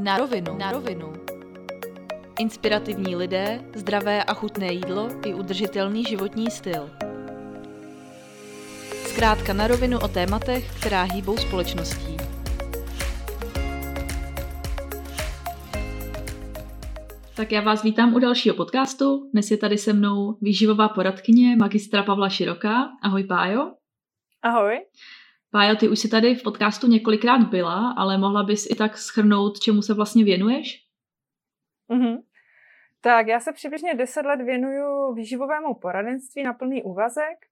Na rovinu. Na rovinu. Inspirativní lidé, zdravé a chutné jídlo i udržitelný životní styl. Zkrátka na rovinu o tématech, která hýbou společností. Tak já vás vítám u dalšího podcastu. Dnes je tady se mnou výživová poradkyně magistra Pavla Široká. Ahoj Pájo. Ahoj. Pájo, ty už jsi tady v podcastu několikrát byla, ale mohla bys i tak schrnout, čemu se vlastně věnuješ? Mm-hmm. Tak já se přibližně 10 let věnuju výživovému poradenství na plný úvazek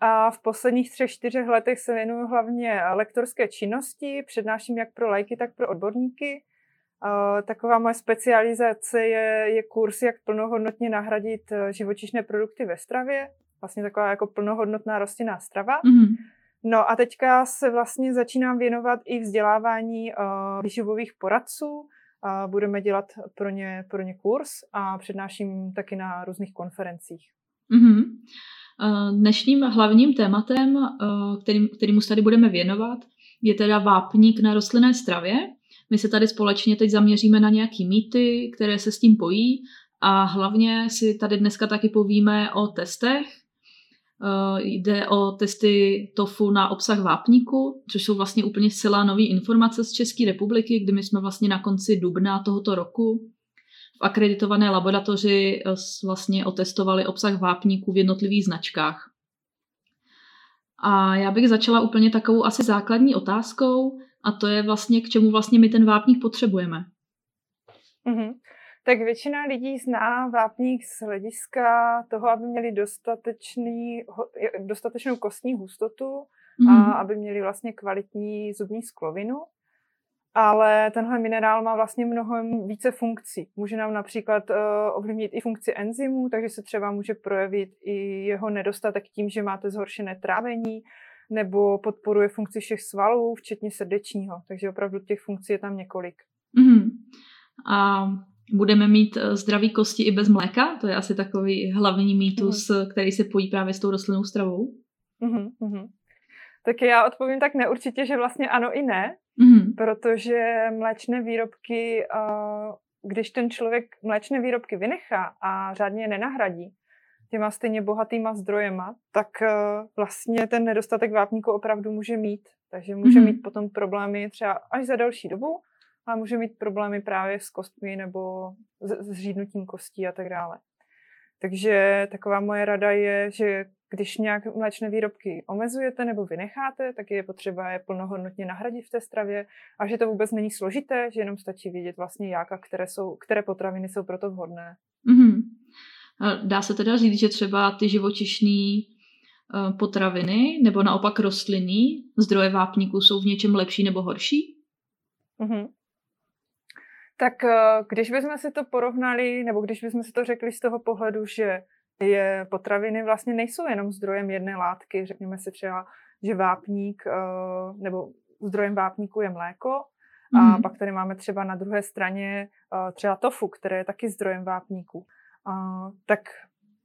a v posledních třech, čtyřech letech se věnuju hlavně lektorské činnosti, přednáším jak pro lajky, tak pro odborníky. Taková moje specializace je, je kurz, jak plnohodnotně nahradit živočišné produkty ve stravě. Vlastně taková jako plnohodnotná rostlinná strava. Mm-hmm. No a teďka se vlastně začínám věnovat i vzdělávání uh, výživových poradců. Uh, budeme dělat pro ně, pro ně kurz a přednáším taky na různých konferencích. Mm-hmm. Dnešním hlavním tématem, kterým, kterýmu se tady budeme věnovat, je teda vápník na rostlinné stravě. My se tady společně teď zaměříme na nějaký mýty, které se s tím pojí a hlavně si tady dneska taky povíme o testech, jde o testy TOFU na obsah vápníku, což jsou vlastně úplně zcela nové informace z České republiky, kdy my jsme vlastně na konci dubna tohoto roku v akreditované laboratoři uh, vlastně otestovali obsah vápníku v jednotlivých značkách. A já bych začala úplně takovou asi základní otázkou, a to je vlastně, k čemu vlastně my ten vápník potřebujeme. Mm-hmm tak většina lidí zná vápník z hlediska toho, aby měli dostatečný, dostatečnou kostní hustotu mm. a mhm. aby měli vlastně kvalitní zubní sklovinu. Ale tenhle minerál má vlastně mnohem více funkcí. Může nám například uh, ovlivnit i funkci enzymů, takže se třeba může projevit i jeho nedostatek tím, že máte zhoršené trávení, nebo podporuje funkci všech svalů, včetně srdečního. Takže opravdu těch funkcí je tam několik. Mm. A budeme mít eh, zdravý kosti i bez mléka. To je asi takový hlavní mýtus, mm. který se pojí právě s tou rostlinnou stravou. Mm-hmm. Tak já odpovím tak neurčitě, že vlastně ano i ne, mm. protože mléčné výrobky, když ten člověk mléčné výrobky vynechá a řádně je nenahradí těma stejně bohatýma zdrojema, tak eh, vlastně ten nedostatek vápníku opravdu může mít. Takže může mm. mít potom problémy třeba až za další dobu, a může mít problémy právě s kostmi nebo s, zřídnutím kostí a tak dále. Takže taková moje rada je, že když nějak mléčné výrobky omezujete nebo vynecháte, tak je potřeba je plnohodnotně nahradit v té stravě a že to vůbec není složité, že jenom stačí vědět vlastně jak a které, jsou, které potraviny jsou proto vhodné. Mm-hmm. Dá se teda říct, že třeba ty živočišné eh, potraviny nebo naopak rostlinný zdroje vápníku jsou v něčem lepší nebo horší? Mm-hmm. Tak eh, když bychom si to porovnali, nebo když bychom si to řekli z toho pohledu, že je potraviny vlastně nejsou jenom zdrojem jedné látky, řekněme si třeba, že vápník, eh, nebo zdrojem vápníku je mléko, a mm. pak tady máme třeba na druhé straně eh, třeba tofu, které je taky zdrojem vápníku. Tak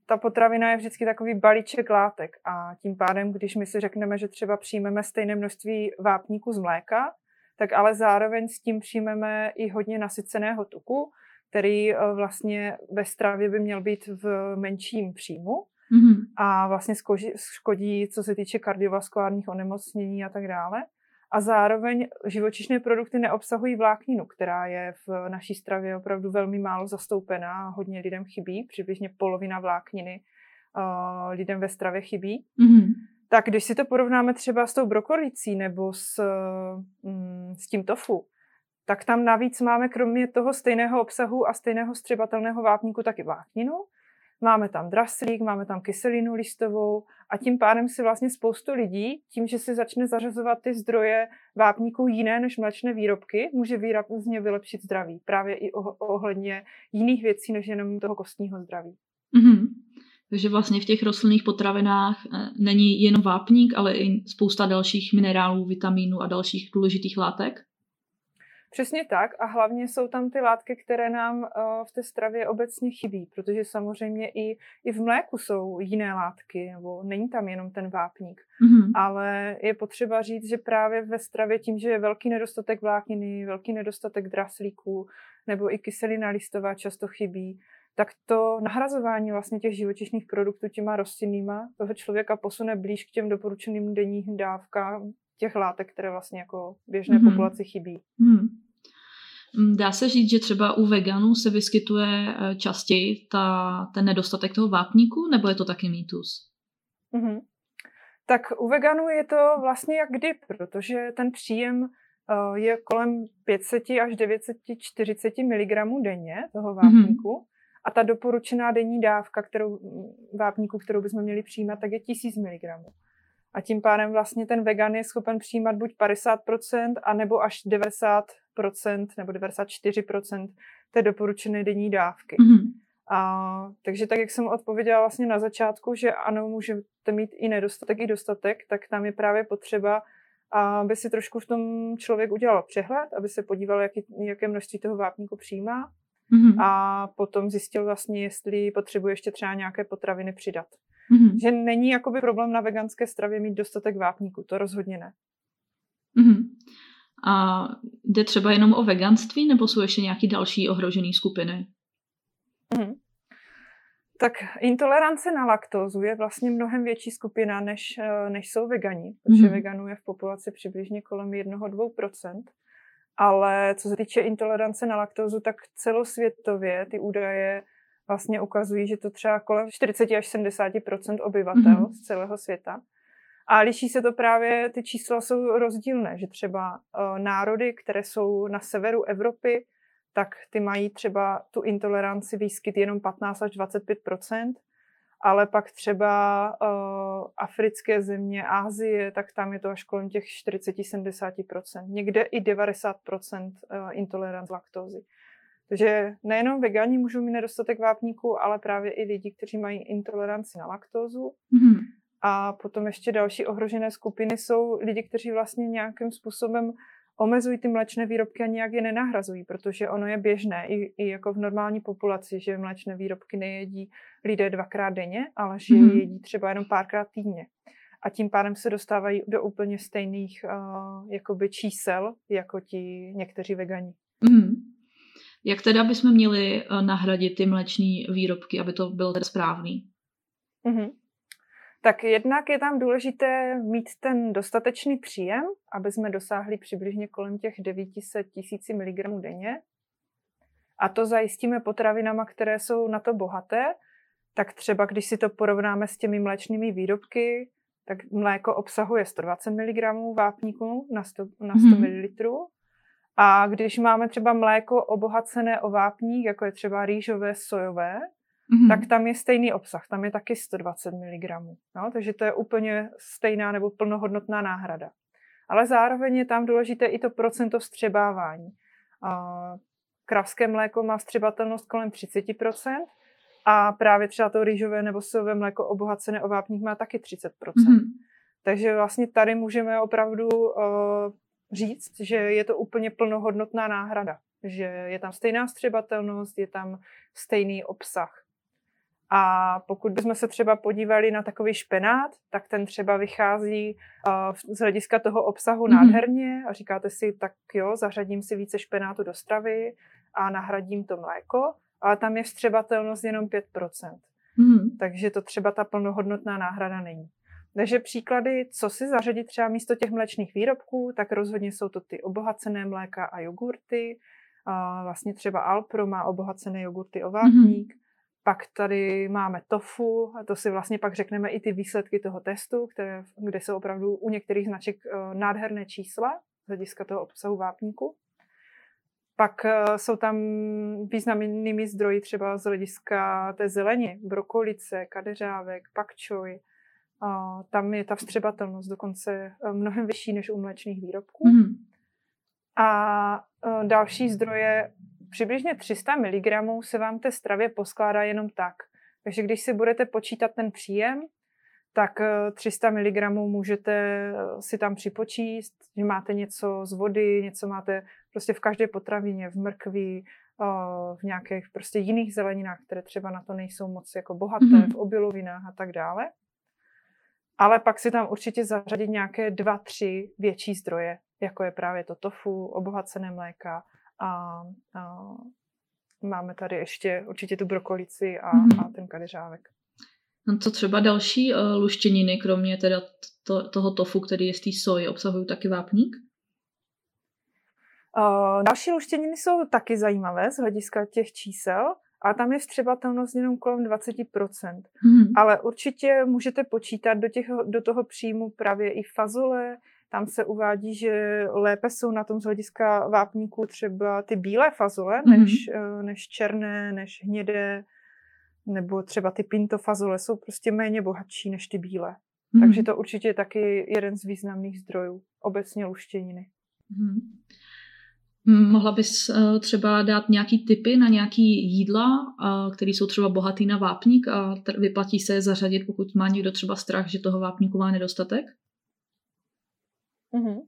ta potravina je vždycky takový balíček látek a tím pádem, když my si řekneme, že třeba přijmeme stejné množství vápníku z mléka, tak ale zároveň s tím přijmeme i hodně nasyceného tuku, který eh, vlastně ve stravě by měl být v menším příjmu mm-hmm. a vlastně škodí, co se týče kardiovaskulárních onemocnění a tak dále. A zároveň živočišné produkty neobsahují vlákninu, která je v naší stravě opravdu velmi málo zastoupená a hodně lidem chybí. Přibližně polovina vlákniny uh, lidem ve stravě chybí. Mm-hmm. Tak když si to porovnáme třeba s tou brokolicí nebo s, mm, s tím tofu, tak tam navíc máme kromě toho stejného obsahu a stejného střebatelného vápníku taky vlákninu. Máme tam draslík, máme tam kyselinu listovou a tím pádem si vlastně spoustu lidí, tím, že si začne zařazovat ty zdroje vápníků jiné než mléčné výrobky, může výrazně vylepšit zdraví. Právě i ohledně jiných věcí, než jenom toho kostního zdraví. Mm-hmm. Takže vlastně v těch rostlinných potravinách eh, není jen vápník, ale i spousta dalších minerálů, vitamínů a dalších důležitých látek? Přesně tak a hlavně jsou tam ty látky, které nám uh, v té stravě obecně chybí, protože samozřejmě i, i v mléku jsou jiné látky, nebo není tam jenom ten vápník. Mm-hmm. Ale je potřeba říct, že právě ve stravě tím, že je velký nedostatek vlákniny, velký nedostatek draslíků, nebo i kyselina listová často chybí, tak to nahrazování vlastně těch živočišných produktů těma rostlinnýma toho člověka posune blíž k těm doporučeným denním dávkám těch látek, které vlastně jako běžné mm-hmm. populaci chybí. Mm. Dá se říct, že třeba u veganů se vyskytuje eh, častěji ta, ten nedostatek toho vápníku, nebo je to taky mýtus? Mm-hmm. Tak u veganů je to vlastně jak kdy, protože ten příjem uh, je kolem 500 až 940 mg denně toho vápníku. Mm-hmm. A ta doporučená denní dávka kterou, vápníku, kterou bychom měli přijímat, tak je 1000 mg. A tím pádem vlastně ten vegan je schopen přijímat buď 50%, anebo až 90% nebo 94% té doporučené denní dávky. Mm-hmm. A, takže tak, jak jsem odpověděla vlastně na začátku, že ano, můžete mít i nedostatek, i dostatek, tak tam je právě potřeba, aby si trošku v tom člověk udělal přehled, aby se podíval, jaký, jaké množství toho vápníku přijímá mm-hmm. a potom zjistil vlastně, jestli potřebuje ještě třeba nějaké potraviny přidat. Mm-hmm. Že není jakoby problém na veganské stravě mít dostatek vápníku, to rozhodně ne. Mm-hmm. A jde třeba jenom o veganství, nebo jsou ještě nějaké další ohrožené skupiny? Mm-hmm. Tak intolerance na laktózu je vlastně mnohem větší skupina, než, eh, než jsou vegani, protože mm-hmm. veganů je v populaci přibližně kolem 1-2%. Ale co se týče intolerance na laktózu, tak celosvětově ty údaje vlastně ukazují, že to třeba kolem 40 až 70% obyvatel mm-hmm. z celého světa. A liší se to právě, ty čísla jsou rozdílné, že třeba uh, národy, které jsou na severu Evropy, tak ty mají třeba tu intoleranci výskyt jenom 15 až 25 ale pak třeba uh, africké země, Ázie, tak tam je to až kolem těch 40-70%. Někde i 90% uh, intolerance laktózy. Takže nejenom vegani můžou mít nedostatek vápníku, ale právě i lidi, kteří mají intoleranci na laktózu. Mm-hmm. A potom ještě další ohrožené skupiny jsou lidi, kteří vlastně nějakým způsobem omezují ty mléčné výrobky a nějak je nenahrazují, protože ono je běžné i, i jako v normální populaci, že mléčné výrobky nejedí lidé dvakrát denně, ale že mm-hmm. jedí třeba jenom párkrát týdně. A tím pádem se dostávají do úplně stejných uh, jakoby čísel jako ti někteří vegani. Mm-hmm. Jak teda bychom měli uh, nahradit ty mléčné výrobky, aby to bylo teda správný? Mm-hmm. Tak jednak je tam důležité mít ten dostatečný příjem, aby jsme dosáhli přibližně kolem těch 900 tisíc mg denně. A to zajistíme potravinama, které jsou na to bohaté. Tak třeba, když si to porovnáme s těmi mléčnými výrobky, tak mléko obsahuje 120 mg vápníku na 100, na 100 mm. ml. A když máme třeba mléko obohacené o vápník, jako je třeba rýžové, sojové, mm-hmm. tak tam je stejný obsah, tam je taky 120 mg. No, takže to je úplně stejná nebo plnohodnotná náhrada. Ale zároveň je tam důležité i to procento vstřebávání. Kravské mléko má vstřebatelnost kolem 30%, a právě třeba to rýžové nebo sojové mléko obohacené o vápník má taky 30%. Mm-hmm. Takže vlastně tady můžeme opravdu uh, říct, že je to úplně plnohodnotná náhrada. Že je tam stejná střebatelnost, je tam stejný obsah. A pokud bychom se třeba podívali na takový špenát, tak ten třeba vychází uh, z hlediska toho obsahu mm-hmm. nádherně a říkáte si, tak jo, zařadím si více špenátu do stravy a nahradím to mléko, ale tam je vstřebatelnost jenom 5%. Mm-hmm. Takže to třeba ta plnohodnotná náhrada není. Takže příklady, co si zařadit třeba místo těch mléčných výrobků, tak rozhodně jsou to ty obohacené mléka a jogurty. A vlastně třeba Alpro má obohacené jogurty o vápník. Mm-hmm. Pak tady máme tofu, a to si vlastně pak řekneme i ty výsledky toho testu, které, kde jsou opravdu u některých značek uh, nádherné čísla z hlediska toho obsahu vápníku. Pak uh, jsou tam významnými zdroji třeba z hlediska té zeleně, brokolice, kadeřávek, pakčoj. Uh, tam je ta vstřebatelnost dokonce mnohem vyšší než u mléčných výrobků. Mm. A další zdroje přibližně 300 mg se vám té stravě poskládá jenom tak. Takže když si budete počítat ten příjem, tak 300 mg můžete si tam připočíst, že máte něco z vody, něco máte prostě v každé potravině, v mrkvi, v nějakých prostě jiných zeleninách, které třeba na to nejsou moc jako bohaté, mm-hmm. v obilovinách a tak dále. Ale pak si tam určitě zařadit nějaké dva, tři větší zdroje, jako je právě to tofu, obohacené mléka a, a máme tady ještě určitě tu brokolici a, mm-hmm. a ten kadeřávek. No co třeba další uh, luštěniny, kromě teda to, toho tofu, který je z té soji, obsahují taky vápník? Uh, další luštěniny jsou taky zajímavé z hlediska těch čísel, a tam je vstřebatelnost jenom kolem 20%. Hmm. Ale určitě můžete počítat do, těch, do toho příjmu právě i fazole. Tam se uvádí, že lépe jsou na tom z hlediska vápníků třeba ty bílé fazole, hmm. než, eh, než černé, než hnědé, nebo třeba ty pinto fazole jsou prostě méně bohatší než ty bílé. Hmm. Takže to určitě je taky jeden z významných zdrojů obecně luštěniny. Hmm. Mohla bys eh, třeba dát nějaký typy na nějaký jídla, které jsou třeba bohatý na vápník a vyplatí se je zařadit, pokud má někdo třeba strach, že toho vápníku má nedostatek? Mm-hmm.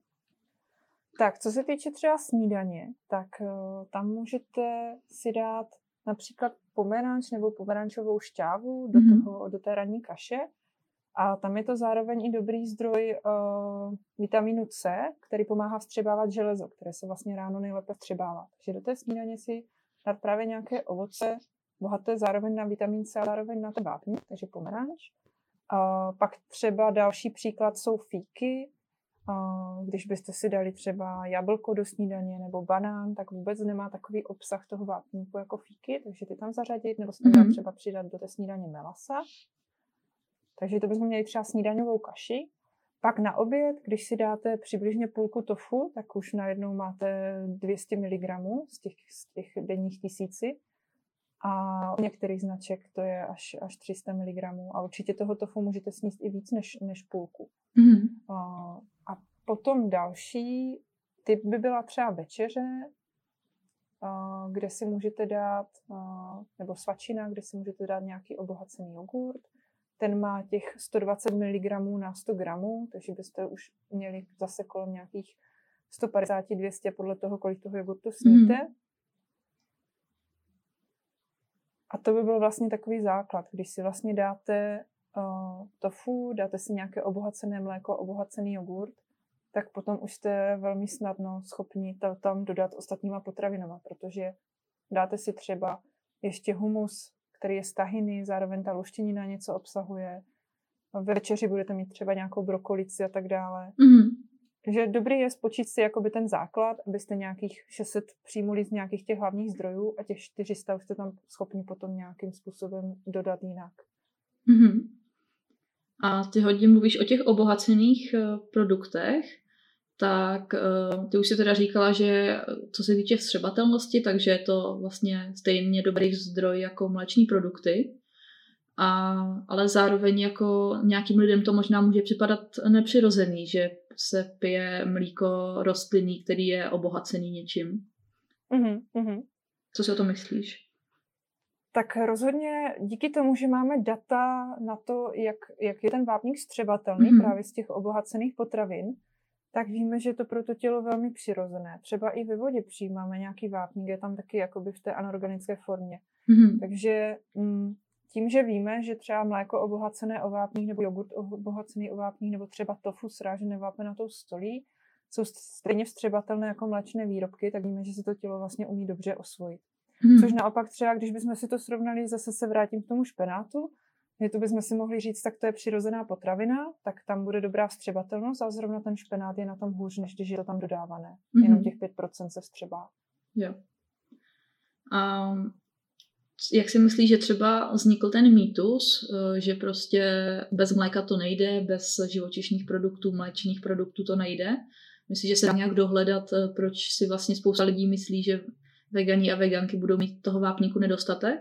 Tak, co se týče třeba snídaně, tak uh, tam můžete si dát například pomeranč nebo pomerančovou šťávu do, mm-hmm. toho, do té ranní kaše a tam je to zároveň i dobrý zdroj uh, vitamínu C, který pomáhá vstřebávat železo, které se vlastně ráno nejlépe vstřebává. Takže do té snídaně si dát právě nějaké ovoce, bohaté zároveň na vitamin C a zároveň na ten vápník, takže pomeranč. Uh, pak třeba další příklad jsou fíky. Když byste si dali třeba jablko do snídaně nebo banán, tak vůbec nemá takový obsah toho vápníku jako fíky, takže ty tam zařadit, nebo si tam mm-hmm. třeba přidat do té snídaně melasa. Takže to bychom měli třeba snídaňovou kaši. Pak na oběd, když si dáte přibližně půlku tofu, tak už najednou máte 200 mg z těch, z těch denních tisíci. A u některých značek to je až, až 300 mg. A určitě toho tofu můžete sníst i víc než, než půlku. Mm-hmm. A, a potom další typ by byla třeba večeře, a, kde si můžete dát, a, nebo svačina, kde si můžete dát nějaký obohacený jogurt, ten má těch 120 mg na 100 gramů, takže byste už měli zase kolem nějakých 150-200 podle toho, kolik toho jogurtu sníte. Mm. A to by byl vlastně takový základ, když si vlastně dáte uh, tofu, dáte si nějaké obohacené mléko, obohacený jogurt, tak potom už jste velmi snadno schopni to tam dodat ostatníma potravinama, protože dáte si třeba ještě humus, který je z tahiny, zároveň ta luštěnina něco obsahuje. Ve večeři budete mít třeba nějakou brokolici a tak dále. Mm-hmm. Takže dobrý je spočít si jakoby ten základ, abyste nějakých 600 přijmuli z nějakých těch hlavních zdrojů a těch 400 už jste tam schopni potom nějakým způsobem dodat jinak. Mm-hmm. A ty hodně mluvíš o těch obohacených eh, produktech tak eh, ty už si teda říkala, že co se týče vstřebatelnosti, takže je to vlastně stejně dobrý zdroj jako mléční produkty, a, ale zároveň jako nějakým lidem to možná může připadat nepřirozený, že se pije mlíko rostlinný, který je obohacený něčím. Mm-hmm. Co si o to myslíš? Tak rozhodně díky tomu, že máme data na to, jak, jak je ten vápník střebatelný mm-hmm. právě z těch obohacených potravin, tak víme, že je to pro to tělo velmi přirozené. Třeba i ve vodě přijímáme nějaký vápník, je tam taky jakoby v té anorganické formě. Mm-hmm. Takže mm, tím, že víme, že třeba mléko obohacené o vápník nebo jogurt obohacený o vápník nebo třeba tofu srážené vápenatou stolí jsou stejně vstřebatelné jako mléčné výrobky, tak víme, že se to tělo vlastně umí dobře osvojit. Mm. Což naopak třeba, když bychom si to srovnali, zase se vrátím k tomu špenátu, je to bychom si mohli říct, tak to je přirozená potravina, tak tam bude dobrá vstřebatelnost, a zrovna ten špenát je na tom hůř, než když je to tam dodávané. Mm-hmm. Jenom těch 5% se vstřebá. Jo. A jak si myslíš, že třeba vznikl ten mýtus, eh, že prostě bez mléka to nejde, bez živočišných produktů, mléčných produktů to nejde? Myslíš, že se dá nějak dohledat, eh, proč si vlastně spousta lidí myslí, že vegani a veganky budou mít toho vápníku nedostatek?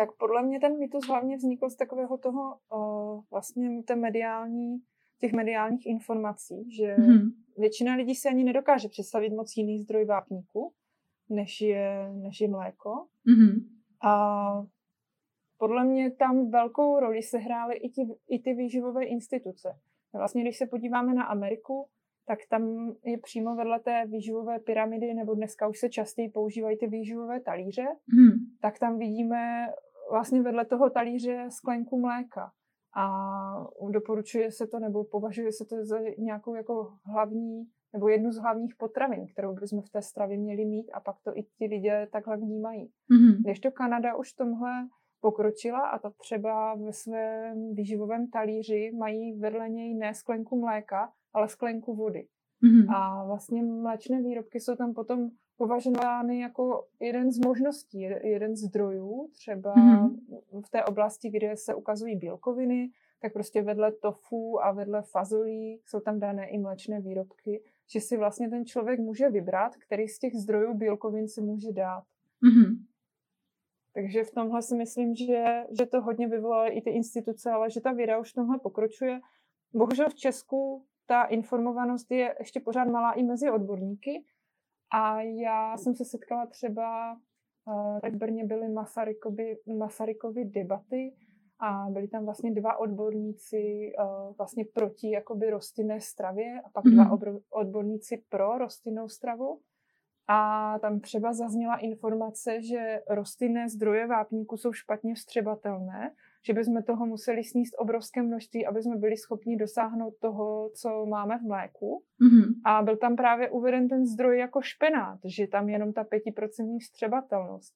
tak podle mě ten mýtus hlavně vznikl z takového toho uh, vlastně té mediální, těch mediálních informací, že mm-hmm. většina lidí si ani nedokáže představit moc jiný zdroj vápníku, než je, než je mléko. Mm-hmm. A podle mě tam velkou roli sehrály i, ti, i ty výživové instituce. Vlastně, když se podíváme na Ameriku, tak tam je přímo vedle té výživové pyramidy, nebo dneska už se častěji používají ty výživové talíře, hmm. tak tam vidíme vlastně vedle toho talíře sklenku mléka. A doporučuje se to, nebo považuje se to za nějakou jako hlavní, nebo jednu z hlavních potravin, kterou bychom v té stravě měli mít a pak to i ti lidé takhle vnímají. Mm-hmm. Když to Kanada už v tomhle pokročila a ta třeba ve svém výživovém talíři mají vedle něj ne sklenku mléka, ale sklenku vody. Mm-hmm. A vlastně mléčné výrobky jsou tam potom považovány jako jeden z možností, jeden z zdrojů, třeba mm-hmm. v té oblasti, kde se ukazují bílkoviny, tak prostě vedle tofu a vedle fazolí jsou tam dané i mléčné výrobky, že si vlastně ten člověk může vybrat, který z těch zdrojů bílkovin si může dát. Mm-hmm. Takže v tomhle si myslím, že, že to hodně vyvolaly i ty instituce, ale že ta věda už v tomhle pokročuje. Bohužel v Česku ta informovanost je ještě pořád malá i mezi odborníky. A já jsem se setkala třeba, tak v Brně byly Masarykovy, Masarykovy debaty a byli tam vlastně dva odborníci uh, vlastně proti jakoby rostlinné stravě a pak mm-hmm. dva mhm. odborníci pro rostlinnou stravu. A tam třeba zazněla informace, že rostlinné zdroje vápníku jsou špatně vstřebatelné, že bychom toho museli sníst obrovské množství, aby jsme byli schopni dosáhnout toho, co máme v mléku. Mm-hmm. A byl tam právě uveden ten zdroj jako špenát, že tam jenom ta pětiprocentní vstřebatelnost.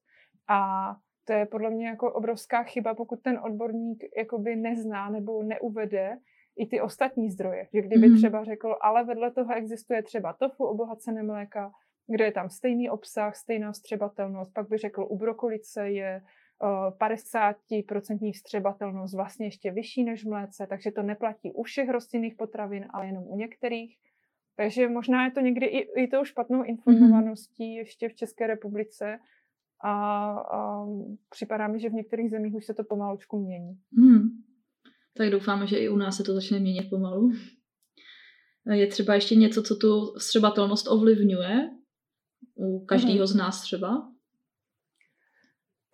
A to je podle mě jako obrovská chyba, pokud ten odborník jakoby nezná nebo neuvede i ty ostatní zdroje. Že kdyby mm-hmm. třeba řekl, ale vedle toho existuje třeba tofu obohacené mléka, kde je tam stejný obsah, stejná vstřebatelnost, pak by řekl, u brokolice je 50% vstřebatelnost vlastně ještě vyšší než v mléce, takže to neplatí u všech rostlinných potravin, ale jenom u některých. Takže možná je to někdy i, i tou špatnou informovaností mm-hmm. ještě v České republice a, a připadá mi, že v některých zemích už se to pomalučku mění. Hmm. Tak doufáme, že i u nás se to začne měnit pomalu. Je třeba ještě něco, co tu střebatelnost ovlivňuje? U každého hmm. z nás třeba?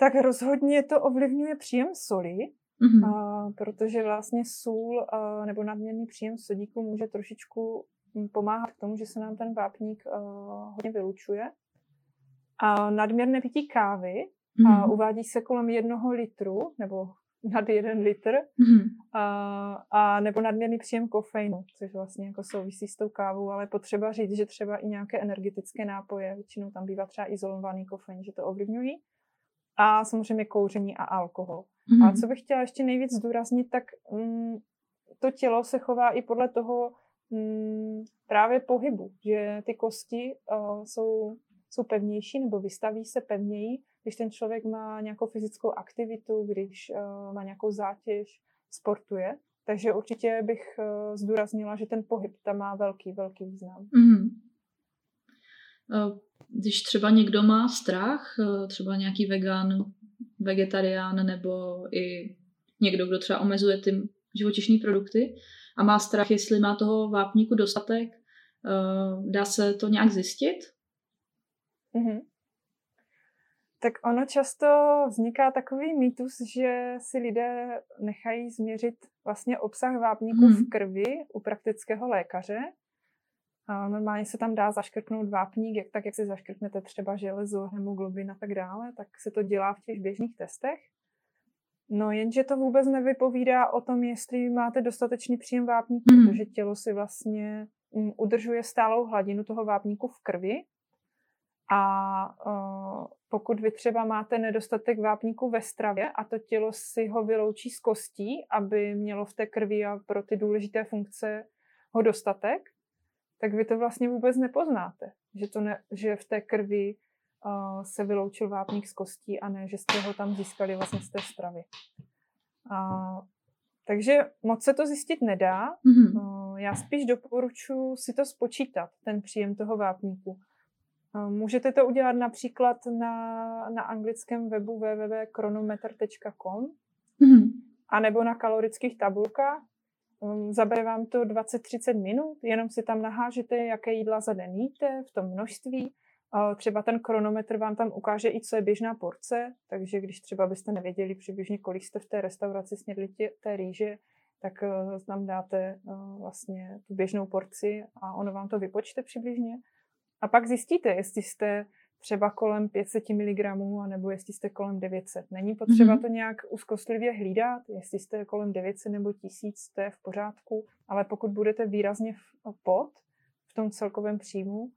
tak rozhodně to ovlivňuje příjem soli, mm-hmm. a, protože vlastně sůl a, nebo nadměrný příjem sodíku může trošičku pomáhat k tomu, že se nám ten vápník hodně vylučuje. A nadměrné pití kávy mm-hmm. a uvádí se kolem jednoho litru nebo nad jeden litr mm-hmm. a, a nebo nadměrný příjem kofeinu, což vlastně jako souvisí s tou kávou, ale potřeba říct, že třeba i nějaké energetické nápoje, většinou tam bývá třeba izolovaný kofein, že to ovlivňují a samozřejmě kouření a alkohol. Mm. A co bych chtěla ještě nejvíc zdůraznit, tak mm, to tělo se chová i podle toho mm, právě pohybu, že ty kosti uh, jsou, jsou pevnější nebo vystaví se pevněji, když ten člověk má nějakou fyzickou aktivitu, když uh, má nějakou zátěž, sportuje. Takže určitě bych uh, zdůraznila, že ten pohyb tam má velký, velký význam. Mm. Uh když třeba někdo má strach, třeba nějaký vegan, vegetarián nebo i někdo, kdo třeba omezuje ty živočišní produkty a má strach, jestli má toho vápníku dostatek, dá se to nějak zjistit? Mm-hmm. Tak ono často vzniká takový mýtus, že si lidé nechají změřit vlastně obsah vápníku mm. v krvi u praktického lékaře a normálně se tam dá zaškrtnout vápník, jak, tak jak si zaškrtnete třeba železo, hemoglobin a tak dále, tak se to dělá v těch běžných testech. No jenže to vůbec nevypovídá o tom, jestli máte dostatečný příjem vápníku, mm. protože tělo si vlastně um, udržuje stálou hladinu toho vápníku v krvi a uh, pokud vy třeba máte nedostatek vápníku ve stravě a to tělo si ho vyloučí z kostí, aby mělo v té krvi a pro ty důležité funkce ho dostatek, tak vy to vlastně vůbec nepoznáte, že, to ne, že v té krvi uh, se vyloučil vápník z kostí a ne, že jste ho tam získali vlastně z té stravy. Uh, takže moc se to zjistit nedá. Mm-hmm. Uh, já spíš doporučuji si to spočítat, ten příjem toho vápníku. Můžete to udělat například na, na anglickém webu www.chronometer.com mm-hmm. a nebo na kalorických tabulkách, Um, zabere vám to 20-30 minut, jenom si tam nahážete, jaké jídla za den jíte v tom množství Třeba ten kronometr vám tam ukáže i, co je běžná porce, takže když třeba byste nevěděli přibližně, kolik jste v té restauraci snědli tě, té rýže, tak tam dáte vlastně tu běžnou porci a ono vám to vypočte přibližně. A pak zjistíte, jestli jste třeba kolem 500 mg, nebo jestli jste kolem 900. Není potřeba mm-hmm. to nějak úzkostlivě hlídat, jestli jste kolem 900 nebo 1000, to je v pořádku, ale pokud budete výrazně pod v tom celkovém příjmu,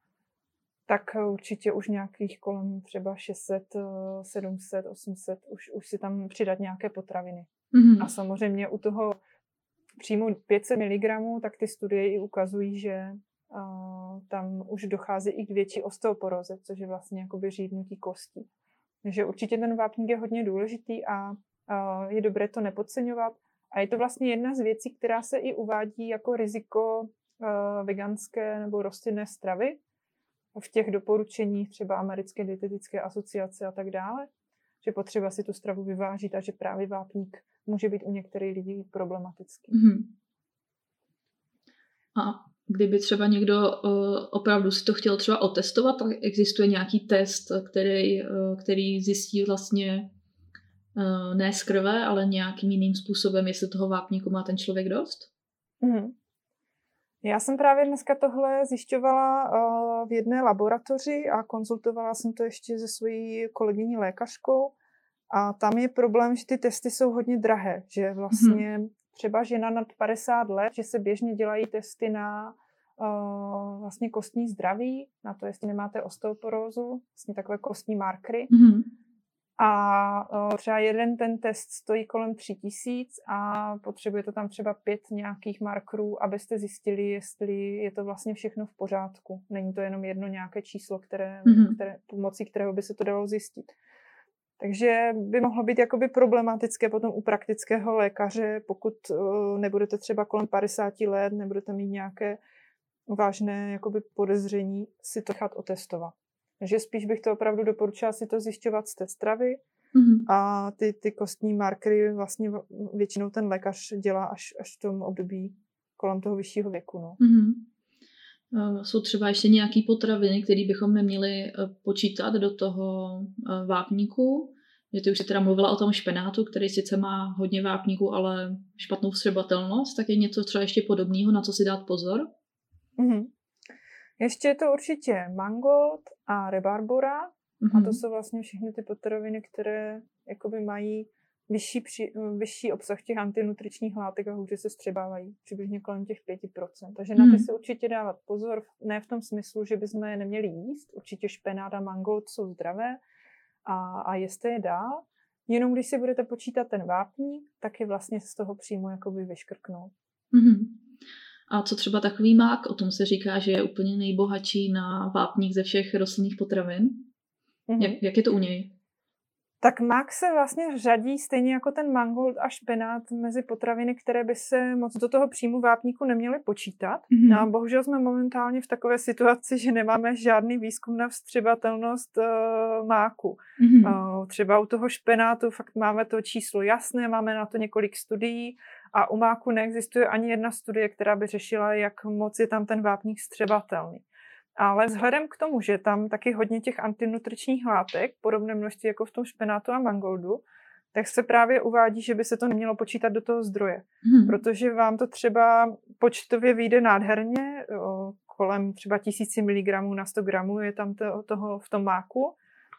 tak určitě už nějakých kolem třeba 600, 700, 800, už, už si tam přidat nějaké potraviny. Mm-hmm. A samozřejmě u toho příjmu 500 mg, tak ty studie i ukazují, že tam už dochází i k větší osteoporoze, což je vlastně jakoby řídnutí kostí. Takže určitě ten vápník je hodně důležitý a je dobré to nepodceňovat. A je to vlastně jedna z věcí, která se i uvádí jako riziko veganské nebo rostlinné stravy v těch doporučeních třeba americké dietetické asociace a tak dále, že potřeba si tu stravu vyvážit a že právě vápník může být u některých lidí problematický. Mm-hmm. A kdyby třeba někdo uh, opravdu si to chtěl třeba otestovat, tak existuje nějaký test, který, uh, který zjistí vlastně uh, ne z krve, ale nějakým jiným způsobem, jestli toho vápníku má ten člověk dost? Mm-hmm. Já jsem právě dneska tohle zjišťovala v jedné laboratoři a konzultovala jsem to ještě se svojí kolegyní lékařkou. A tam je problém, že ty testy jsou hodně drahé, že vlastně mm-hmm třeba žena nad 50 let, že se běžně dělají testy na uh, vlastně kostní zdraví, na to, jestli nemáte osteoporózu, vlastně takové kostní markry. Mm-hmm. A uh, třeba jeden ten test stojí kolem 3000 a potřebujete tam třeba pět nějakých markerů, abyste zjistili, jestli je to vlastně všechno v pořádku. Není to jenom jedno nějaké číslo, které, mm-hmm. které, pomocí kterého by se to dalo zjistit. Takže by mohlo být jakoby problematické potom u praktického lékaře, pokud uh, nebudete třeba kolem 50 let, nebudete mít nějaké vážné jakoby podezření, si to nechat otestovat. Takže spíš bych to opravdu doporučila si to zjišťovat z té stravy mm-hmm. a ty, ty kostní markery vlastně většinou ten lékař dělá až, až v tom období kolem toho vyššího věku. No. Mm-hmm. Jsou třeba ještě nějaké potraviny, které bychom neměli eh, počítat do toho eh, vápníku. Že ty už si teda mluvila o tom špenátu, který sice má hodně vápníků, ale špatnou vstřebatelnost, tak je něco třeba ještě podobného, na co si dát pozor? Mm-hmm. Ještě je to určitě mangold a rebarbora. Mm-hmm. A to mhm. jsou vlastně všechny ty potraviny, které jakoby mají vyšší, při, vyšší obsah těch antinutričních látek a hůře se střebávají, přibližně kolem těch 5%. Takže mm-hmm. na ty mhm. se určitě dávat pozor, ne v tom smyslu, že bychom je neměli jíst. Určitě špenát a mangold jsou zdravé a, a jeste je dál. Jenom když si budete počítat ten vápník, tak je vlastně z toho přímo jakoby vyškrknout. Mm-hmm. A co třeba takový mák? O tom se říká, že je úplně nejbohatší na vápník ze všech rostlinných potravin. Mm-hmm. Jak, jak je to u něj? Tak mák se vlastně řadí stejně jako ten mangold a špenát mezi potraviny, které by se moc do toho příjmu vápníku neměly počítat. Mm-hmm. No a bohužel jsme momentálně v takové situaci, že nemáme žádný výzkum na vstřebatelnost uh, máku. Mm-hmm. Uh, třeba u toho špenátu fakt máme to číslo jasné, máme na to několik studií a u máku neexistuje ani jedna studie, která by řešila, jak moc je tam ten vápník střebatelný. Ale vzhledem k tomu, že tam taky hodně těch antinutričních látek, podobné množství jako v tom špenátu a mangoldu, tak se právě uvádí, že by se to nemělo počítat do toho zdroje. Hmm. Protože vám to třeba počtově vyjde nádherně, o, kolem třeba 1000 mg na 100 gramů je tam to, toho v tom máku.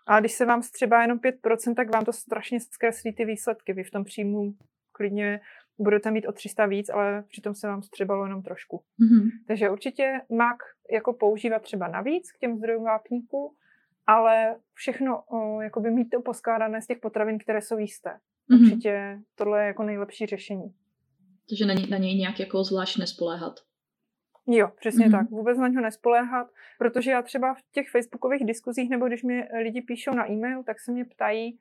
A když se vám střeba jenom 5%, tak vám to strašně zkreslí ty výsledky. Vy v tom příjmu klidně budete mít o 300 víc, ale přitom se vám střebalo jenom trošku. Mm-hmm. Takže určitě mak jako používat třeba navíc k těm zdrojům vápníků, ale všechno o, jakoby mít to poskládané z těch potravin, které jsou jisté. Mm-hmm. Určitě tohle je jako nejlepší řešení. Takže na, něj, na něj nějak jako zvlášť nespoléhat. Jo, přesně mm-hmm. tak. Vůbec na něho nespoléhat, protože já třeba v těch facebookových diskuzích, nebo když mi lidi píšou na e-mail, tak se mě ptají,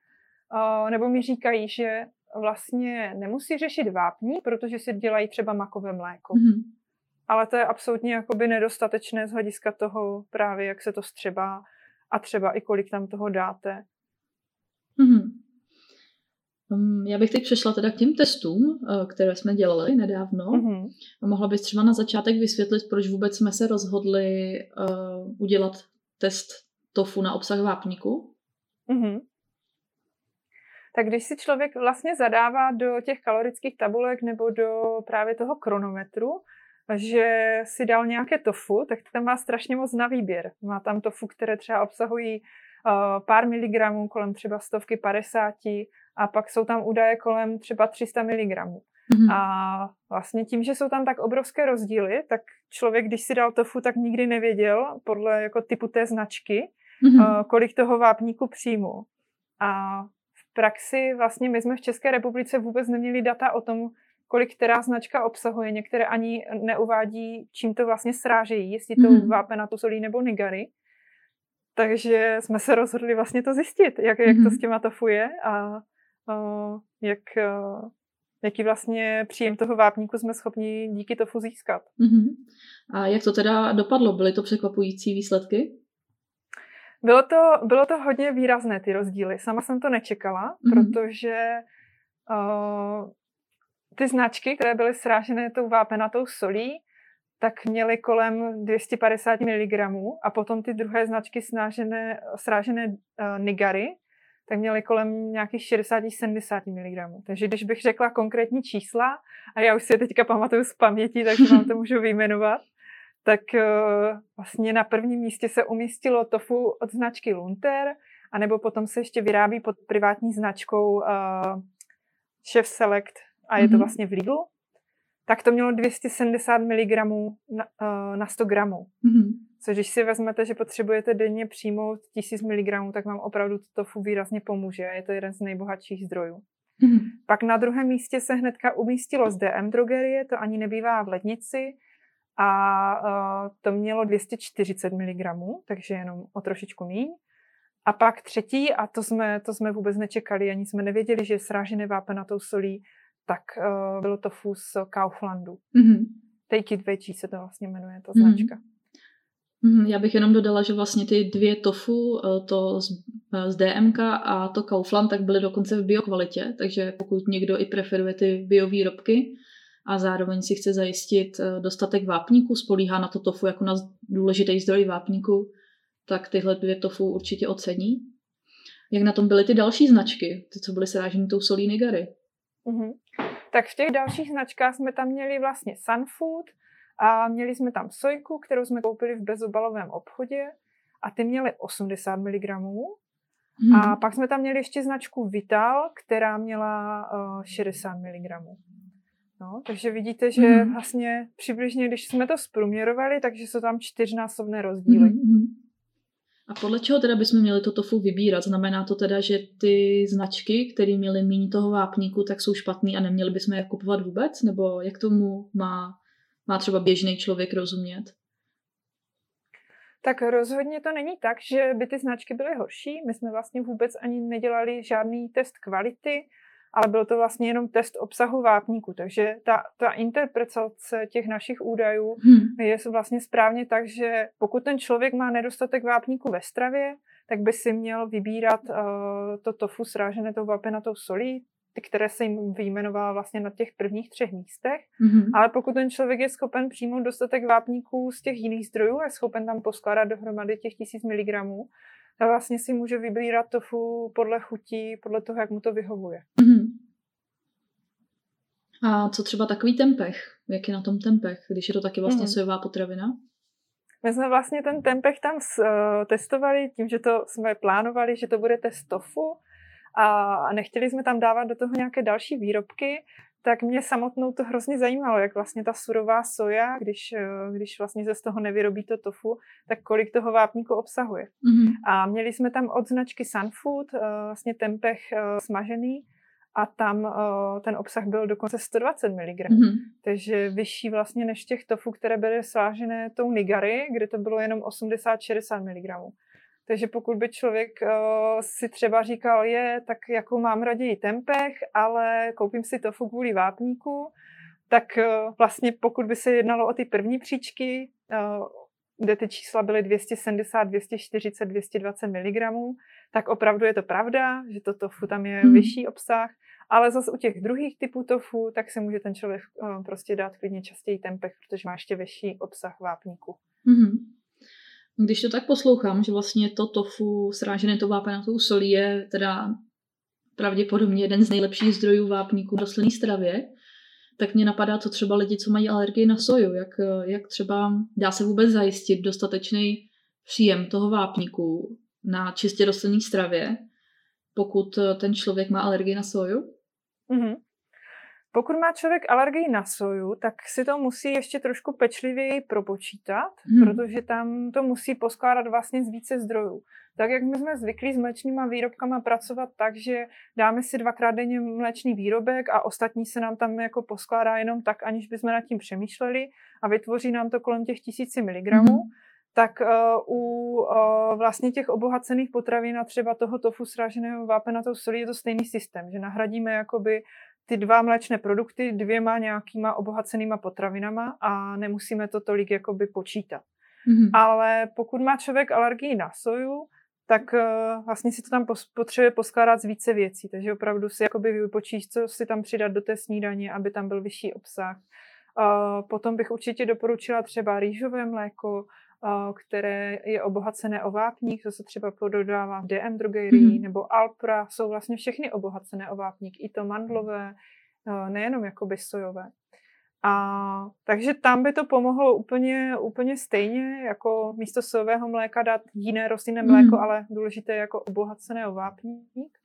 uh, nebo mi říkají, že vlastně nemusí řešit vápní, protože si dělají třeba makové mléko. Mm-hmm. Ale to je absolutně jakoby nedostatečné z hlediska toho právě, jak se to střebá a třeba i kolik tam toho dáte. Mm-hmm. Já bych teď přešla teda k těm testům, eh, které jsme dělali nedávno. Mm-hmm. Mohla bys třeba na začátek vysvětlit, proč vůbec jsme se rozhodli uh, udělat test tofu na obsah vápníku? Mm-hmm. Tak když si člověk vlastně zadává do těch kalorických tabulek nebo do právě toho kronometru, že si dal nějaké tofu, tak tam má strašně moc na výběr. Má tam tofu, které třeba obsahují uh, pár miligramů, kolem třeba stovky, padesáti, a pak jsou tam údaje kolem třeba 300 miligramů. Mm-hmm. A vlastně tím, že jsou tam tak obrovské rozdíly, tak člověk, když si dal tofu, tak nikdy nevěděl podle jako typu té značky, mm-hmm. kolik toho vápníku přijmu. A praxi vlastně my jsme v České republice vůbec neměli data o tom, kolik která značka obsahuje. Některé ani neuvádí, čím to vlastně srážejí, jestli to mm-hmm. vápenatou solí nebo nigary. Takže jsme se rozhodli vlastně to zjistit, jak, jak to s těma tofu je a uh, jak, uh, jaký vlastně příjem toho vápníku jsme schopni díky tofu získat. Mm-hmm. A jak to teda dopadlo? Byly to překvapující výsledky? Bylo to, bylo to hodně výrazné, ty rozdíly. Sama jsem to nečekala, mm-hmm. protože uh, ty značky, které byly srážené tou vápenatou solí, tak měly kolem 250 mg a potom ty druhé značky snážené, srážené uh, nigary, tak měly kolem nějakých 60-70 mg. Takže když bych řekla konkrétní čísla, a já už si je teďka pamatuju z paměti, tak vám to můžu vyjmenovat, tak uh, vlastně na prvním místě se umístilo tofu od značky Lunter, anebo potom se ještě vyrábí pod privátní značkou uh, Chef Select a je to mhm. vlastně v Lidlu, tak to mělo 270 mg na, uh, na 100 gramů. Mm-hmm. Což když si vezmete, že potřebujete denně přijmout 1000 mg, tak vám opravdu to tofu výrazně pomůže. Je to jeden z nejbohatších zdrojů. Mm-hmm. Pak na druhém místě se hnedka umístilo z DM drogerie, to ani nebývá v lednici, a uh, to mělo 240 mg, takže jenom o trošičku míň. A pak třetí, a to jsme, to jsme vůbec nečekali, ani jsme nevěděli, že je srážené vápenatou solí, tak uh, bylo to fus Kauflandu. Mm-hmm. Take it veggie se to vlastně jmenuje, ta mhm. značka. Mm-hmm. Já bych jenom dodala, že vlastně ty dvě tofu, eh, to z, z DMK a to Kaufland, tak byly dokonce v biokvalitě, takže pokud někdo i preferuje ty biovýrobky a zároveň si chce zajistit dostatek vápníku, spolíhá na to tofu jako na důležitý zdroj vápníku, tak tyhle dvě tofu určitě ocení. Jak na tom byly ty další značky, ty, co byly sráženy tou solí nigary? Mm-hmm. Tak v těch dalších značkách jsme tam měli vlastně Sunfood a měli jsme tam sojku, kterou jsme koupili v bezobalovém obchodě a ty měly 80 mg. Hmm. A pak jsme tam měli ještě značku Vital, která měla uh, 60 mg. No, takže vidíte, že hmm. vlastně přibližně, když jsme to zprůměrovali, takže jsou tam čtyřnásobné rozdíly. Hmm. A podle čeho teda bychom měli to tofu vybírat? Znamená to teda, že ty značky, které měly méně toho vápníku, tak jsou špatný a neměli bychom je kupovat vůbec? Nebo jak tomu má, má třeba běžný člověk rozumět? Tak rozhodně to není tak, že by ty značky byly horší. My jsme vlastně vůbec ani nedělali žádný test kvality ale byl to vlastně jenom test obsahu vápníku. Takže ta, ta interpretace těch našich údajů hmm. je vlastně správně tak, že pokud ten člověk má nedostatek vápníku ve stravě, tak by si měl vybírat uh, to tofu srážené tou vapenatou solí, ty, které se jim vyjmenovala vlastně na těch prvních třech místech. Mm-hmm. Ale pokud ten člověk je schopen přijmout dostatek vápníků z těch jiných zdrojů a je schopen tam poskládat dohromady těch tisíc miligramů, a vlastně si může vybírat tofu podle chutí, podle toho, jak mu to vyhovuje. Mm-hmm. A co třeba takový tempeh? Jak je na tom tempeh, když je to taky vlastně mm-hmm. sojová potravina? My jsme vlastně ten tempeh tam uh, testovali tím, že to jsme plánovali, že to bude test tofu a nechtěli jsme tam dávat do toho nějaké další výrobky, tak mě samotnou to hrozně zajímalo, jak vlastně ta surová soja, když, eh, když vlastně se z toho nevyrobí to tofu, tak kolik toho vápníku obsahuje. Mm-hmm. A měli jsme tam od značky Sunfood eh, vlastně tempeh eh, smažený a tam ten obsah byl dokonce 120 mg. Mm-hmm. Takže vyšší vlastně než těch tofu, které byly svážené tou nigary, kde to bylo jenom 80-60 mg. Takže pokud by člověk uh, si třeba říkal, je, tak jako mám raději tempeh, ale koupím si tofu kvůli vápníku, tak uh, vlastně pokud by se jednalo o ty první příčky, uh, kde ty čísla byly 270, 240, 220 mg, tak opravdu je to pravda, že to tofu tam je hmm. vyšší obsah, ale zase u těch druhých typů tofu, tak se může ten člověk uh, prostě dát klidně častěji tempeh, protože má ještě vyšší obsah vápníku. Hmm. Když to tak poslouchám, že vlastně to tofu srážené to vápenatou solí je teda pravděpodobně jeden z nejlepších zdrojů vápníků v rostlinné stravě, tak mě napadá, co třeba lidi, co mají alergii na soju, jak, jak třeba dá se vůbec zajistit dostatečný příjem toho vápníku na čistě rostlinné stravě, pokud ten člověk má alergii na soju? Mm-hmm. Pokud má člověk alergii na soju, tak si to musí ještě trošku pečlivěji propočítat, hmm. protože tam to musí poskládat vlastně z více zdrojů. Tak jak my jsme zvyklí s mléčnýma výrobkama pracovat tak, že dáme si dvakrát denně mléčný výrobek a ostatní se nám tam jako poskládá jenom tak, aniž bychom nad tím přemýšleli a vytvoří nám to kolem těch tisíci miligramů, hmm tak uh, u uh, vlastně těch obohacených potravin a třeba toho tofu sraženého vápenatou solí je to stejný systém, že nahradíme jakoby ty dva mléčné produkty dvěma nějakýma obohacenýma potravinama a nemusíme to tolik jakoby počítat. Mm-hmm. Ale pokud má člověk alergii na soju, tak uh, vlastně si to tam potřebuje poskládat z více věcí. Takže opravdu si jakoby vypočíš, co si tam přidat do té snídaně, aby tam byl vyšší obsah. Potom bych určitě doporučila třeba rýžové mléko, které je obohacené o vápník, to se třeba pododává v DM drogerii, mm-hmm. nebo Alpra, jsou vlastně všechny obohacené o vápník, i to mandlové, nejenom jakoby sojové. A, takže tam by to pomohlo úplně, úplně stejně, jako místo sojového mléka dát jiné rostlinné mléko, mm. ale důležité jako obohacené o vápník.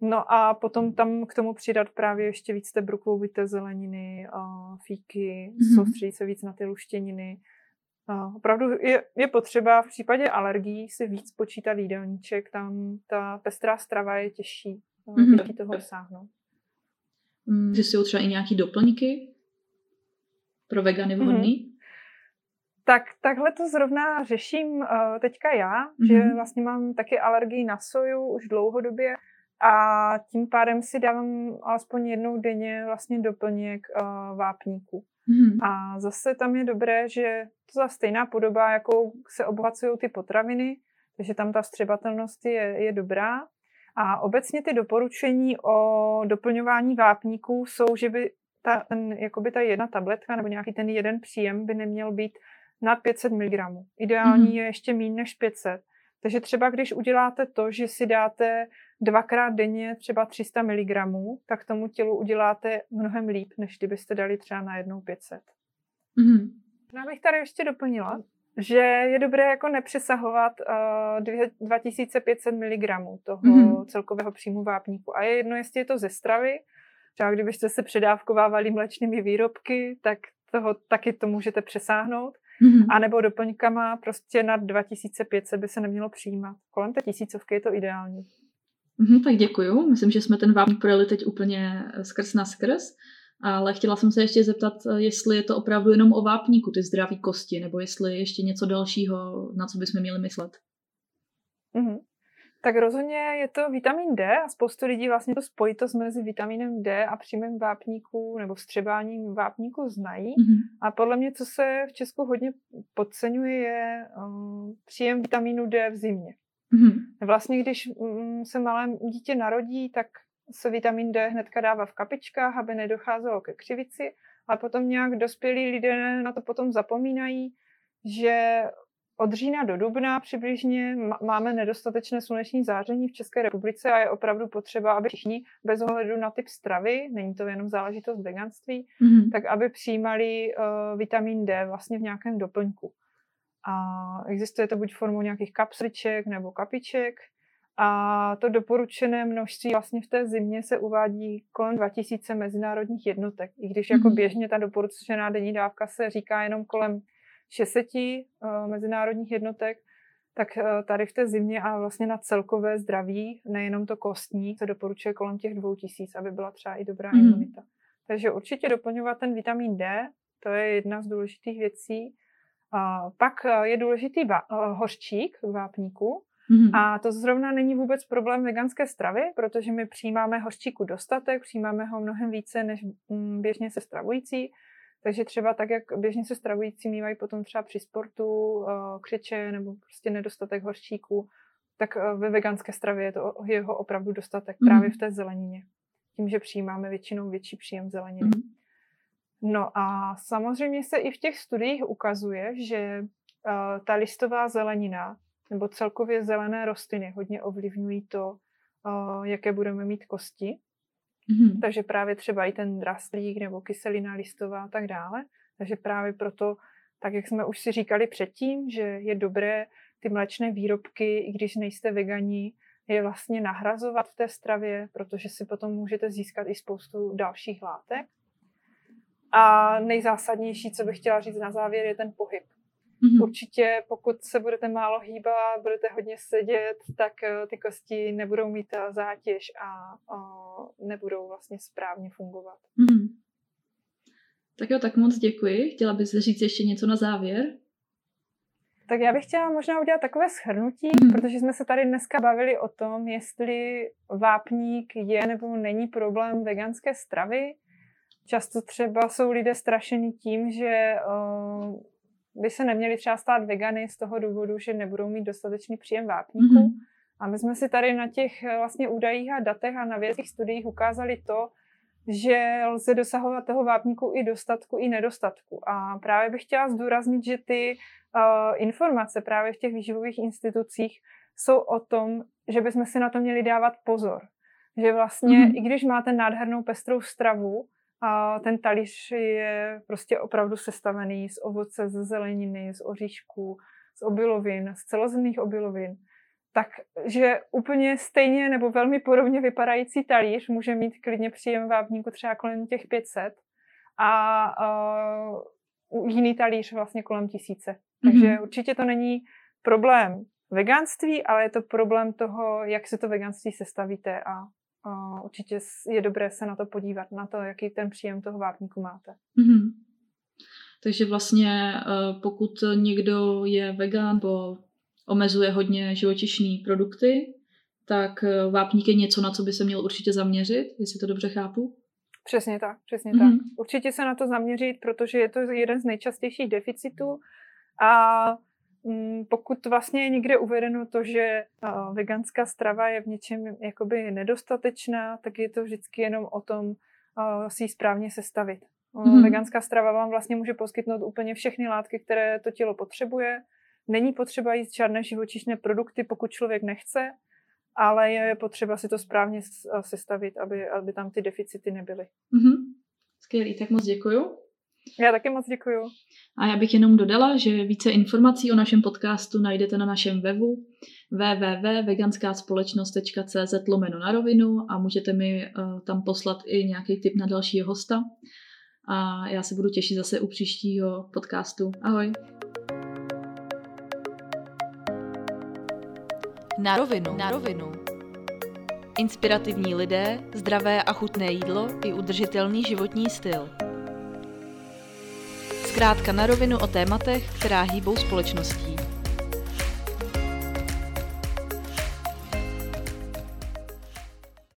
No a potom tam k tomu přidat právě ještě víc té bruklovité zeleniny, fíky, mm. soustředit se víc na ty luštěniny, opravdu je, je potřeba v případě alergií si víc počítat jídelníček, tam ta pestrá strava je těžší, mm-hmm. těžší toho dosáhnout. Mm, že jsou třeba i nějaký doplňky pro vegany mhm. vhodný? Mm-hmm. Tak takhle to zrovna řeším uh, teďka já, mm-hmm. že vlastně mám taky alergii na soju už dlouhodobě a tím pádem si dávám alespoň jednou denně vlastně doplněk uh, vápníku. Mm-hmm. A zase tam je dobré, že to za stejná podoba, jakou se obohacují ty potraviny, takže tam ta vstřebatelnost je, je dobrá. A obecně ty doporučení o doplňování vápníků jsou, že by ta, ten, jakoby ta jedna tabletka nebo nějaký ten jeden příjem by neměl být nad 500 mg. Ideální mm-hmm. je ještě méně než 500. Takže třeba když uděláte to, že si dáte dvakrát denně třeba 300 mg, tak tomu tělu uděláte mnohem líp, než kdybyste dali třeba na jednou 500. Mm-hmm. Já bych tady ještě doplnila, že je dobré jako nepřesahovat uh, 2500 mg toho mm-hmm. celkového příjmu vápníku. A je jedno, jestli je to ze stravy, třeba kdybyste se předávkovávali mlečnými výrobky, tak toho taky to můžete přesáhnout. Mm-hmm. A nebo doplňkama prostě nad 2500 by se nemělo přijímat. Kolem té tisícovky je to ideální. Mm-hmm, tak děkuju. Myslím, že jsme ten vápník projeli teď úplně skrz na skrz. Ale chtěla jsem se ještě zeptat, jestli je to opravdu jenom o vápníku, ty zdraví kosti, nebo jestli ještě něco dalšího, na co bychom měli myslet. Mm-hmm. Tak rozhodně je to vitamin D a spoustu lidí vlastně to spojitost mezi vitaminem D a příjmem vápníků nebo vstřebáním vápníků znají. Mm-hmm. A podle mě, co se v Česku hodně podceňuje, je um, příjem vitamínu D v zimě. Mm-hmm. Vlastně, když um, se malé dítě narodí, tak se vitamin D hnedka dává v kapičkách, aby nedocházelo ke křivici, ale potom nějak dospělí lidé na to potom zapomínají, že od října do dubna přibližně máme nedostatečné sluneční záření v České republice a je opravdu potřeba, aby všichni bez ohledu na typ stravy, není to jenom záležitost veganství, mm-hmm. tak aby přijímali uh, vitamin D vlastně v nějakém doplňku. A existuje to buď formou nějakých kapsliček nebo kapiček, a to doporučené množství vlastně v té zimě se uvádí kolem 2000 mezinárodních jednotek. I když jako mhm. běžně ta doporučená denní dávka se říká jenom kolem 600 uh, eh, mezinárodních jednotek, tak uh, tady v té zimě a vlastně na celkové zdraví, nejenom to kostní, se doporučuje kolem těch 2000, aby byla třeba i dobrá mm. imunita. Takže určitě doplňovat ten vitamin D, to je jedna z důležitých věcí. Pak je důležitý hořčík v vápníku, Mm-hmm. A to zrovna není vůbec problém veganské stravy, protože my přijímáme hořčíku dostatek, přijímáme ho mnohem více než mm, běžně se stravující. Takže třeba tak, jak běžně se stravující mývají potom třeba při sportu eh, křeče nebo prostě nedostatek hořčíku, tak eh, ve veganské stravě je to jeho opravdu dostatek mm. právě v té zelenině. Tím, že přijímáme většinou větší příjem zeleniny. Mm. No a samozřejmě se i v těch studiích ukazuje, že uh, ta listová zelenina nebo celkově zelené rostliny hodně ovlivňují to, uh, jaké budeme mít kosti. Mm-hmm. Takže právě třeba i ten drastlík nebo kyselina listová a tak dále. Takže právě proto, tak jak jsme už si říkali předtím, že je dobré ty mléčné výrobky, i když nejste vegani, je vlastně nahrazovat v té stravě, protože si potom můžete získat i spoustu dalších látek. A nejzásadnější, co bych chtěla říct na závěr, je ten pohyb. Mm-hmm. Určitě, pokud se budete málo hýbat, budete hodně sedět, tak eh, ty kosti nebudou mít eh, zátěž a, a nebudou vlastně správně fungovat. Mm-hmm. Tak jo, tak moc děkuji. Chtěla bys říct ještě něco na závěr? Tak já bych chtěla možná udělat takové shrnutí, mm. protože jsme se tady dneska bavili o tom, jestli vápník je nebo není problém veganské stravy. Často třeba jsou lidé strašeni tím, že uh, by se neměli třeba stát vegany z toho důvodu, že nebudou mít dostatečný příjem vápníku. Mm-hmm. A my jsme si tady na těch eh, vlastně údajích a datech a na vědeckých studiích ukázali to, že lze dosahovat toho vápníku i dostatku, i nedostatku. A právě bych chtěla zdůraznit, že ty uh, informace právě v těch výživových institucích jsou o tom, že bychom si na to měli dávat pozor. Že vlastně, mm-hmm. i když máte nádhernou pestrou stravu, a ten talíř je prostě opravdu sestavený z ovoce, ze zeleniny, z oříšků, z obilovin, z celozemných obilovin. Takže úplně stejně nebo velmi podobně vypadající talíř může mít klidně příjem vápníku třeba kolem těch 500 a uh, jiný talíř vlastně kolem tisíce. Takže mm-hmm. určitě to není problém veganství, ale je to problém toho, jak se to veganství sestavíte a uh, určitě je dobré se na to podívat, na to, jaký ten příjem toho vápníku máte. Mm-hmm. Takže vlastně pokud někdo je vegan nebo omezuje hodně živočišní produkty, tak vápník je něco, na co by se měl určitě zaměřit, jestli to dobře chápu. Přesně tak, přesně mm-hmm. tak. Určitě se na to zaměřit, protože je to jeden z nejčastějších deficitů a pokud vlastně je někde uvedeno to, že veganská strava je v něčem jakoby nedostatečná, tak je to vždycky jenom o tom si ji správně sestavit. Mm-hmm. Veganská strava vám vlastně může poskytnout úplně všechny látky, které to tělo potřebuje. Není potřeba jíst žádné živočišné produkty, pokud člověk nechce, ale je potřeba si to správně sestavit, aby, aby tam ty deficity nebyly. Mm-hmm. Skvělý, tak moc děkuju. Já taky moc děkuju. A já bych jenom dodala, že více informací o našem podcastu najdete na našem webu www.veganskaspolečnost.cz lomeno na rovinu a můžete mi uh, tam poslat i nějaký tip na dalšího hosta. A já se budu těšit zase u příštího podcastu. Ahoj. Na rovinu. Na rovinu. Inspirativní lidé, zdravé a chutné jídlo i udržitelný životní styl. Zkrátka na rovinu o tématech, která hýbou společností.